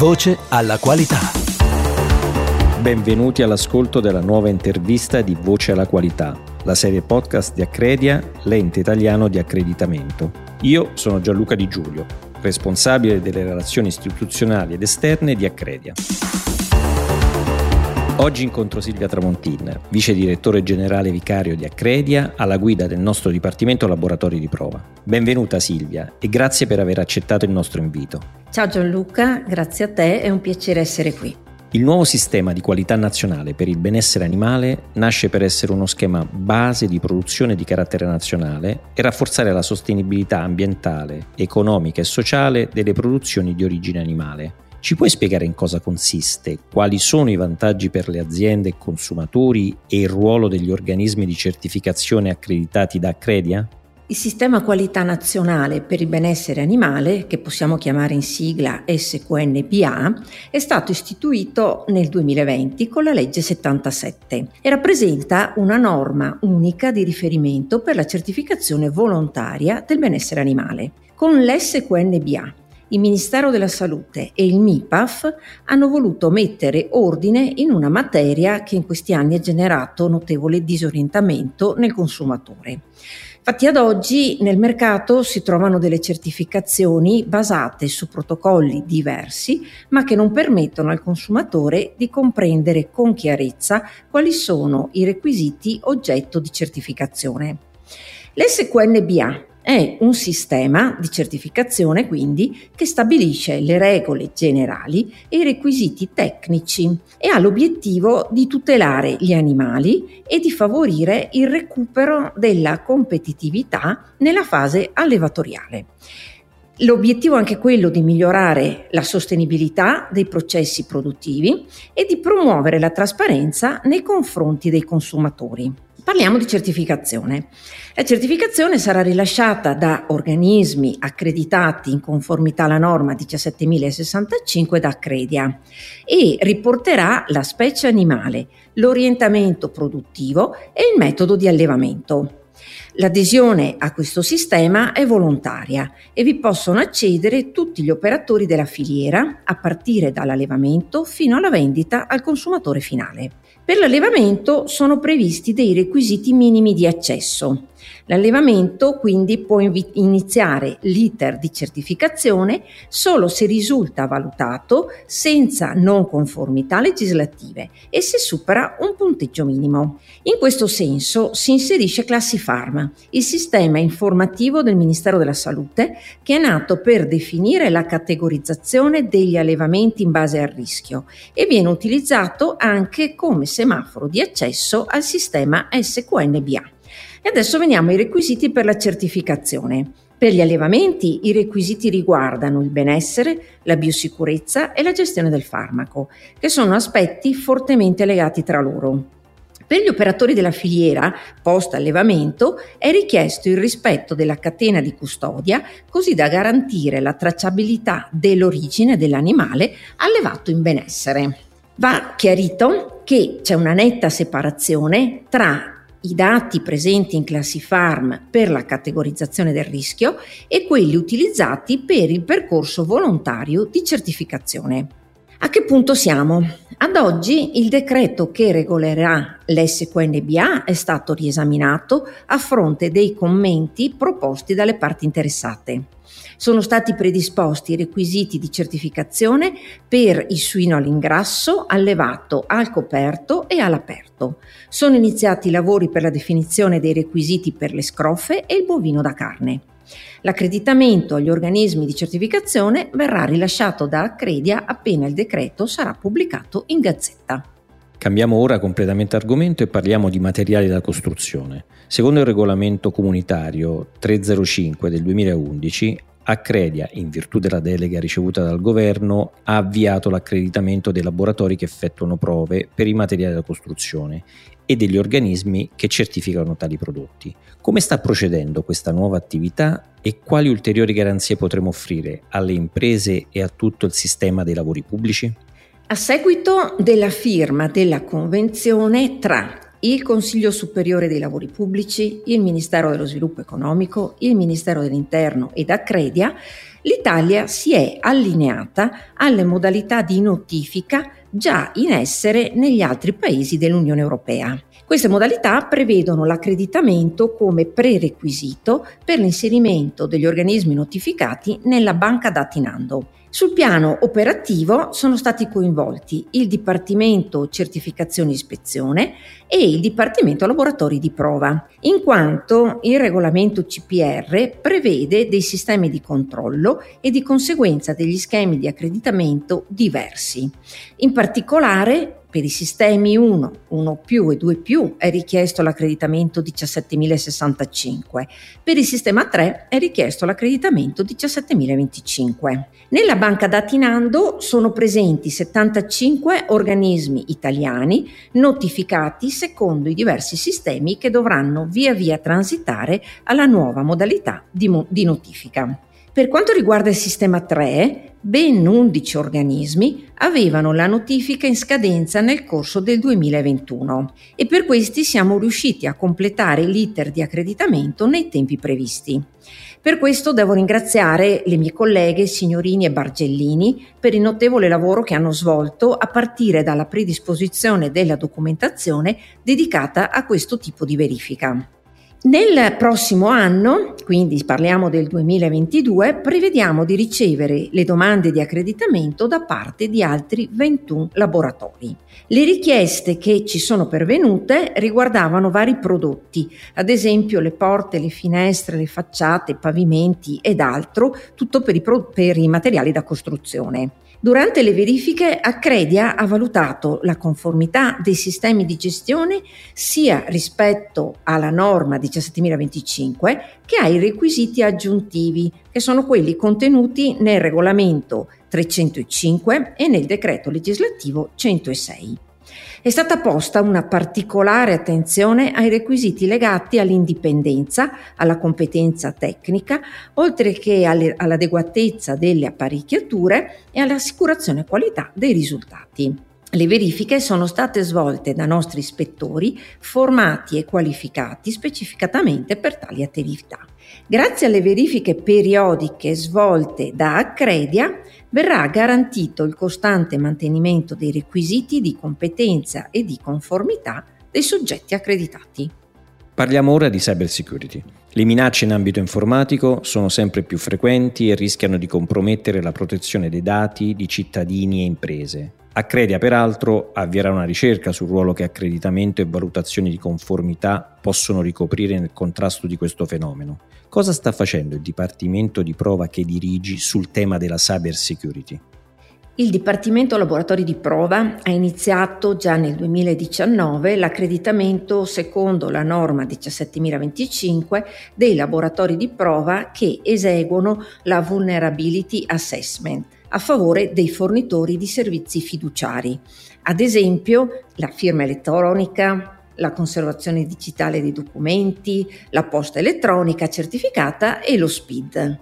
Voce alla qualità. Benvenuti all'ascolto della nuova intervista di Voce alla qualità, la serie podcast di Accredia, l'ente italiano di accreditamento. Io sono Gianluca Di Giulio, responsabile delle relazioni istituzionali ed esterne di Accredia. Oggi incontro Silvia Tramontin, vice direttore generale vicario di Accredia, alla guida del nostro Dipartimento Laboratori di Prova. Benvenuta Silvia e grazie per aver accettato il nostro invito. Ciao Gianluca, grazie a te, è un piacere essere qui. Il nuovo sistema di qualità nazionale per il benessere animale nasce per essere uno schema base di produzione di carattere nazionale e rafforzare la sostenibilità ambientale, economica e sociale delle produzioni di origine animale ci puoi spiegare in cosa consiste, quali sono i vantaggi per le aziende e consumatori e il ruolo degli organismi di certificazione accreditati da Accredia? Il sistema qualità nazionale per il benessere animale, che possiamo chiamare in sigla SQNBA, è stato istituito nel 2020 con la legge 77 e rappresenta una norma unica di riferimento per la certificazione volontaria del benessere animale. Con l'SQNBA il Ministero della Salute e il MIPAF hanno voluto mettere ordine in una materia che in questi anni ha generato notevole disorientamento nel consumatore. Infatti ad oggi nel mercato si trovano delle certificazioni basate su protocolli diversi, ma che non permettono al consumatore di comprendere con chiarezza quali sono i requisiti oggetto di certificazione. L'SQNBA è un sistema di certificazione quindi che stabilisce le regole generali e i requisiti tecnici e ha l'obiettivo di tutelare gli animali e di favorire il recupero della competitività nella fase allevatoriale. L'obiettivo è anche quello di migliorare la sostenibilità dei processi produttivi e di promuovere la trasparenza nei confronti dei consumatori. Parliamo di certificazione. La certificazione sarà rilasciata da organismi accreditati in conformità alla norma 17065 da Accredia e riporterà la specie animale, l'orientamento produttivo e il metodo di allevamento. L'adesione a questo sistema è volontaria e vi possono accedere tutti gli operatori della filiera, a partire dall'allevamento fino alla vendita al consumatore finale. Per l'allevamento sono previsti dei requisiti minimi di accesso. L'allevamento quindi può iniziare l'iter di certificazione solo se risulta valutato senza non conformità legislative e se supera un punteggio minimo. In questo senso si inserisce Classifarm, il sistema informativo del Ministero della Salute che è nato per definire la categorizzazione degli allevamenti in base al rischio e viene utilizzato anche come semaforo di accesso al sistema SQNBA. E adesso veniamo ai requisiti per la certificazione. Per gli allevamenti i requisiti riguardano il benessere, la biosicurezza e la gestione del farmaco, che sono aspetti fortemente legati tra loro. Per gli operatori della filiera post-allevamento è richiesto il rispetto della catena di custodia così da garantire la tracciabilità dell'origine dell'animale allevato in benessere. Va chiarito che c'è una netta separazione tra i dati presenti in Classifarm per la categorizzazione del rischio e quelli utilizzati per il percorso volontario di certificazione. A che punto siamo? Ad oggi il decreto che regolerà l'SQNBA è stato riesaminato a fronte dei commenti proposti dalle parti interessate. Sono stati predisposti i requisiti di certificazione per il suino all'ingrasso, allevato al coperto e all'aperto. Sono iniziati i lavori per la definizione dei requisiti per le scrofe e il bovino da carne. L'accreditamento agli organismi di certificazione verrà rilasciato da Accredia appena il decreto sarà pubblicato in Gazzetta. Cambiamo ora completamente argomento e parliamo di materiali da costruzione. Secondo il regolamento comunitario 305 del 2011, Accredia, in virtù della delega ricevuta dal governo, ha avviato l'accreditamento dei laboratori che effettuano prove per i materiali da costruzione e degli organismi che certificano tali prodotti. Come sta procedendo questa nuova attività e quali ulteriori garanzie potremo offrire alle imprese e a tutto il sistema dei lavori pubblici? A seguito della firma della convenzione tra il Consiglio Superiore dei Lavori Pubblici, il Ministero dello Sviluppo Economico, il Ministero dell'Interno ed Accredia, l'Italia si è allineata alle modalità di notifica già in essere negli altri paesi dell'Unione Europea. Queste modalità prevedono l'accreditamento come prerequisito per l'inserimento degli organismi notificati nella banca dati Nando. Sul piano operativo sono stati coinvolti il Dipartimento Certificazione e Ispezione e il Dipartimento Laboratori di Prova, in quanto il regolamento CPR prevede dei sistemi di controllo e di conseguenza degli schemi di accreditamento diversi. In particolare per i sistemi 1, 1 più e 2 più è richiesto l'accreditamento 17065, per il sistema 3 è richiesto l'accreditamento 17025. Nella banca dati Nando sono presenti 75 organismi italiani notificati secondo i diversi sistemi che dovranno via via transitare alla nuova modalità di, mo- di notifica. Per quanto riguarda il sistema 3, ben 11 organismi avevano la notifica in scadenza nel corso del 2021 e per questi siamo riusciti a completare l'iter di accreditamento nei tempi previsti. Per questo devo ringraziare le mie colleghe Signorini e Bargellini per il notevole lavoro che hanno svolto a partire dalla predisposizione della documentazione dedicata a questo tipo di verifica. Nel prossimo anno, quindi parliamo del 2022, prevediamo di ricevere le domande di accreditamento da parte di altri 21 laboratori. Le richieste che ci sono pervenute riguardavano vari prodotti, ad esempio le porte, le finestre, le facciate, i pavimenti ed altro, tutto per i, pro- per i materiali da costruzione. Durante le verifiche Accredia ha valutato la conformità dei sistemi di gestione sia rispetto alla norma 17025 che ai requisiti aggiuntivi, che sono quelli contenuti nel regolamento 305 e nel decreto legislativo 106. È stata posta una particolare attenzione ai requisiti legati all'indipendenza, alla competenza tecnica, oltre che all'adeguatezza delle apparecchiature e all'assicurazione qualità dei risultati. Le verifiche sono state svolte da nostri ispettori formati e qualificati specificatamente per tali attività. Grazie alle verifiche periodiche svolte da Accredia verrà garantito il costante mantenimento dei requisiti di competenza e di conformità dei soggetti accreditati. Parliamo ora di cyber security. Le minacce in ambito informatico sono sempre più frequenti e rischiano di compromettere la protezione dei dati di cittadini e imprese. Accredia peraltro avvierà una ricerca sul ruolo che accreditamento e valutazioni di conformità possono ricoprire nel contrasto di questo fenomeno. Cosa sta facendo il Dipartimento di prova che dirigi sul tema della cyber security? Il Dipartimento Laboratori di Prova ha iniziato già nel 2019 l'accreditamento secondo la norma 17025 dei laboratori di prova che eseguono la Vulnerability Assessment a favore dei fornitori di servizi fiduciari, ad esempio la firma elettronica, la conservazione digitale dei documenti, la posta elettronica certificata e lo SPID.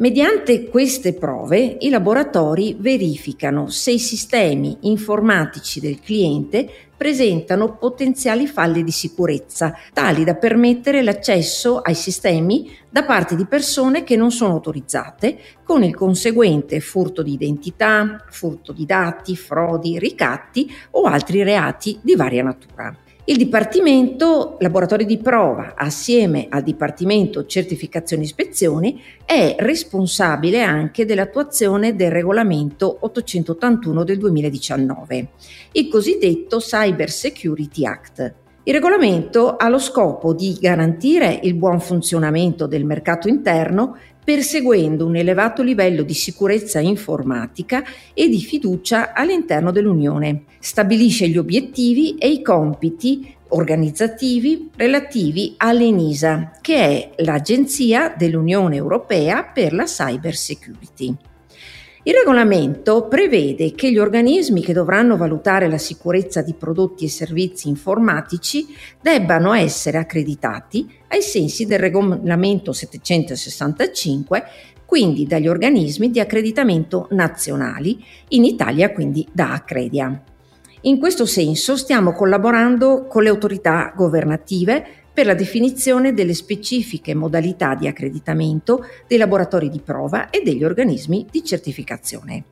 Mediante queste prove i laboratori verificano se i sistemi informatici del cliente presentano potenziali falle di sicurezza, tali da permettere l'accesso ai sistemi da parte di persone che non sono autorizzate, con il conseguente furto di identità, furto di dati, frodi, ricatti o altri reati di varia natura. Il Dipartimento Laboratori di Prova, assieme al Dipartimento Certificazione Ispezioni, è responsabile anche dell'attuazione del regolamento 881 del 2019, il cosiddetto Cyber Security Act. Il regolamento ha lo scopo di garantire il buon funzionamento del mercato interno perseguendo un elevato livello di sicurezza informatica e di fiducia all'interno dell'Unione. Stabilisce gli obiettivi e i compiti organizzativi relativi all'ENISA, che è l'Agenzia dell'Unione Europea per la Cyber Security. Il regolamento prevede che gli organismi che dovranno valutare la sicurezza di prodotti e servizi informatici debbano essere accreditati ai sensi del regolamento 765, quindi dagli organismi di accreditamento nazionali, in Italia quindi da Accredia. In questo senso stiamo collaborando con le autorità governative per la definizione delle specifiche modalità di accreditamento dei laboratori di prova e degli organismi di certificazione.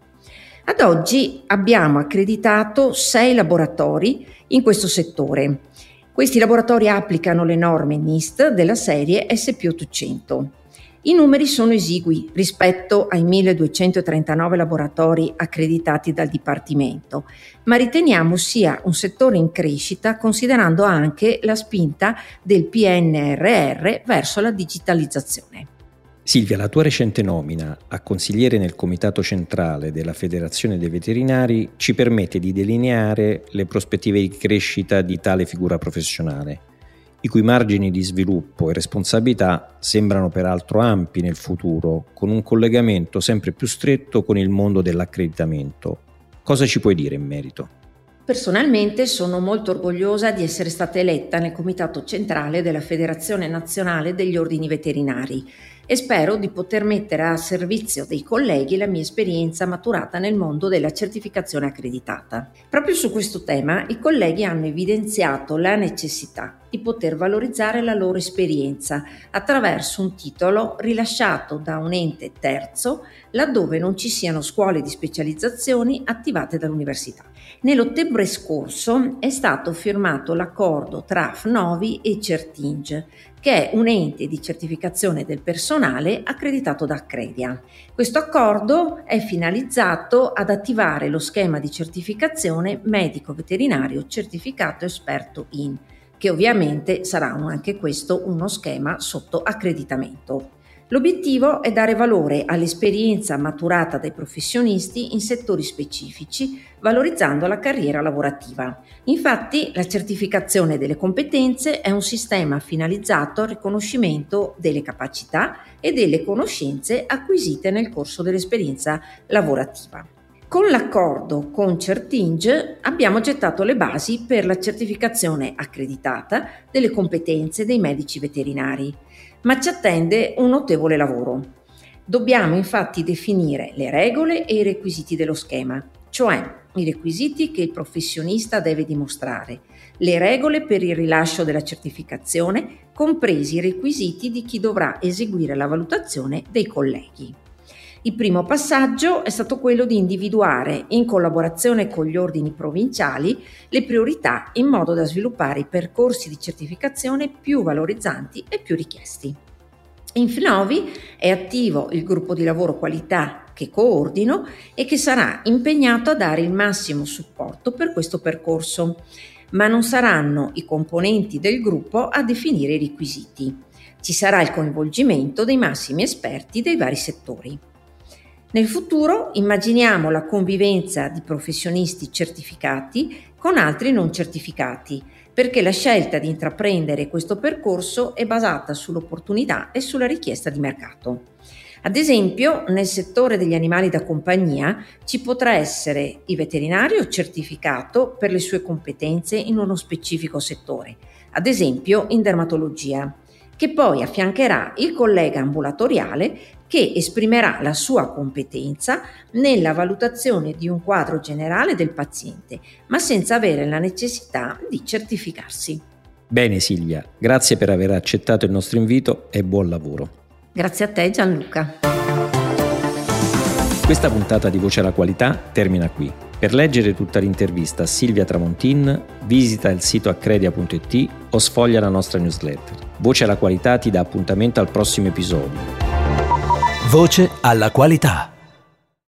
Ad oggi abbiamo accreditato sei laboratori in questo settore. Questi laboratori applicano le norme NIST della serie SP800. I numeri sono esigui rispetto ai 1239 laboratori accreditati dal Dipartimento, ma riteniamo sia un settore in crescita considerando anche la spinta del PNRR verso la digitalizzazione. Silvia, la tua recente nomina a consigliere nel Comitato Centrale della Federazione dei Veterinari ci permette di delineare le prospettive di crescita di tale figura professionale, i cui margini di sviluppo e responsabilità sembrano peraltro ampi nel futuro, con un collegamento sempre più stretto con il mondo dell'accreditamento. Cosa ci puoi dire in merito? Personalmente sono molto orgogliosa di essere stata eletta nel Comitato Centrale della Federazione Nazionale degli Ordini Veterinari e spero di poter mettere a servizio dei colleghi la mia esperienza maturata nel mondo della certificazione accreditata. Proprio su questo tema i colleghi hanno evidenziato la necessità di poter valorizzare la loro esperienza attraverso un titolo rilasciato da un ente terzo laddove non ci siano scuole di specializzazioni attivate dall'università. Nell'ottobre scorso è stato firmato l'accordo tra FNOVI e Certinge che è un ente di certificazione del personale accreditato da Accredia. Questo accordo è finalizzato ad attivare lo schema di certificazione medico veterinario certificato esperto in, che ovviamente sarà anche questo uno schema sotto accreditamento. L'obiettivo è dare valore all'esperienza maturata dai professionisti in settori specifici, valorizzando la carriera lavorativa. Infatti, la certificazione delle competenze è un sistema finalizzato al riconoscimento delle capacità e delle conoscenze acquisite nel corso dell'esperienza lavorativa. Con l'accordo con Certinge abbiamo gettato le basi per la certificazione accreditata delle competenze dei medici veterinari ma ci attende un notevole lavoro. Dobbiamo infatti definire le regole e i requisiti dello schema, cioè i requisiti che il professionista deve dimostrare, le regole per il rilascio della certificazione, compresi i requisiti di chi dovrà eseguire la valutazione dei colleghi. Il primo passaggio è stato quello di individuare, in collaborazione con gli ordini provinciali, le priorità in modo da sviluppare i percorsi di certificazione più valorizzanti e più richiesti. In Finovi è attivo il gruppo di lavoro qualità che coordino e che sarà impegnato a dare il massimo supporto per questo percorso, ma non saranno i componenti del gruppo a definire i requisiti. Ci sarà il coinvolgimento dei massimi esperti dei vari settori. Nel futuro immaginiamo la convivenza di professionisti certificati con altri non certificati, perché la scelta di intraprendere questo percorso è basata sull'opportunità e sulla richiesta di mercato. Ad esempio, nel settore degli animali da compagnia ci potrà essere il veterinario certificato per le sue competenze in uno specifico settore, ad esempio in dermatologia, che poi affiancherà il collega ambulatoriale che esprimerà la sua competenza nella valutazione di un quadro generale del paziente, ma senza avere la necessità di certificarsi. Bene Silvia, grazie per aver accettato il nostro invito e buon lavoro. Grazie a te Gianluca. Questa puntata di Voce alla Qualità termina qui. Per leggere tutta l'intervista a Silvia Tramontin, visita il sito accredia.it o sfoglia la nostra newsletter. Voce alla Qualità ti dà appuntamento al prossimo episodio. Voce alla qualità.